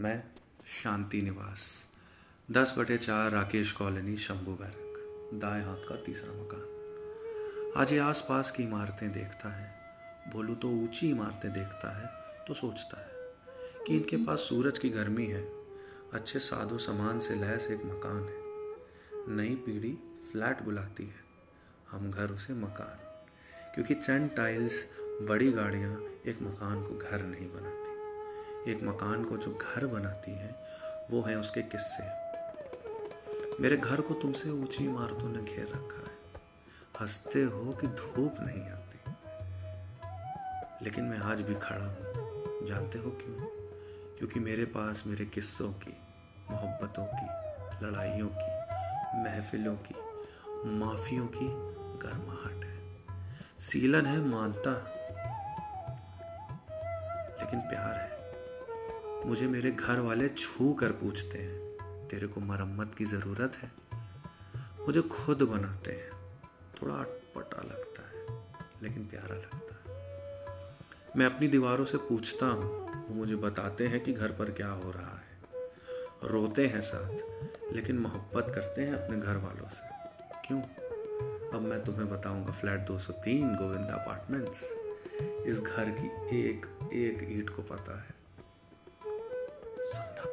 मैं शांति निवास दस बटे चार राकेश कॉलोनी, शंभू बैरक, दाएँ हाथ का तीसरा मकान। आज ये आस पास की इमारतें देखता है। बोलूँ तो ऊँची इमारतें देखता है तो सोचता है कि इनके पास सूरज की गर्मी है। अच्छे सादो सामान से लैस एक मकान है। नई पीढ़ी फ्लैट बुलाती है। हम घर उसे मकान, क्योंकि चंद टाइल्स, बड़ी गाड़ियाँ एक मकान को घर नहीं बनाती। एक मकान को जो घर बनाती है, वो है उसके किस्से। मेरे घर को तुमसे ऊँची इमारतों ने घेर रखा है। हँसते हो कि धूप नहीं आती। लेकिन मैं आज भी खड़ा हूँ। जानते हो क्यों? क्योंकि मेरे पास मेरे किस्सों की, मोहब्बतों की, लड़ाइयों की, महफिलों की, माफियों की गर्माहट है। सीलन है मानता, लेकिन प्यार है। मुझे मेरे घर वाले छू कर पूछते हैं, तेरे को मरम्मत की ज़रूरत है? मुझे खुद बनाते हैं। थोड़ा अटपटा लगता है, लेकिन प्यारा लगता है। मैं अपनी दीवारों से पूछता हूँ, वो मुझे बताते हैं कि घर पर क्या हो रहा है। रोते हैं साथ, लेकिन मोहब्बत करते हैं अपने घर वालों से। क्यों? अब मैं तुम्हें बताऊँगा, फ्लैट 203 गोविंदा अपार्टमेंट्स। इस घर की एक एक ईट को पता है। そんな